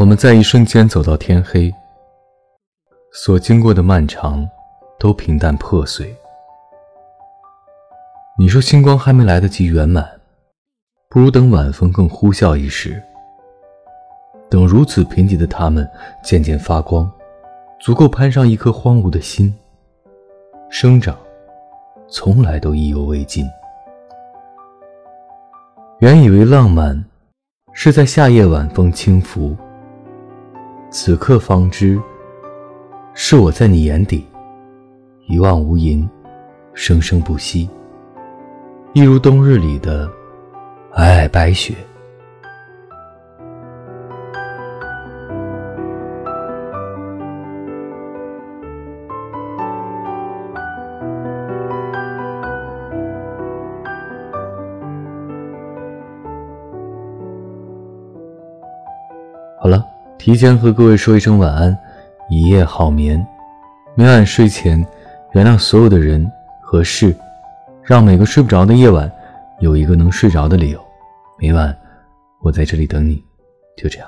我们在一瞬间走到天黑，所经过的漫长，都平淡破碎。你说星光还没来得及圆满，不如等晚风更呼啸一时。等如此贫瘠的他们渐渐发光，足够攀上一颗荒芜的心。生长，从来都意犹未尽。原以为浪漫，是在夏夜晚风轻拂。此刻方知，是我在你眼底，一望无垠，生生不息，一如冬日里的皑皑白雪。好了。提前和各位说一声晚安，一夜好眠。每晚睡前，原谅所有的人和事，让每个睡不着的夜晚有一个能睡着的理由。每晚，我在这里等你。就这样。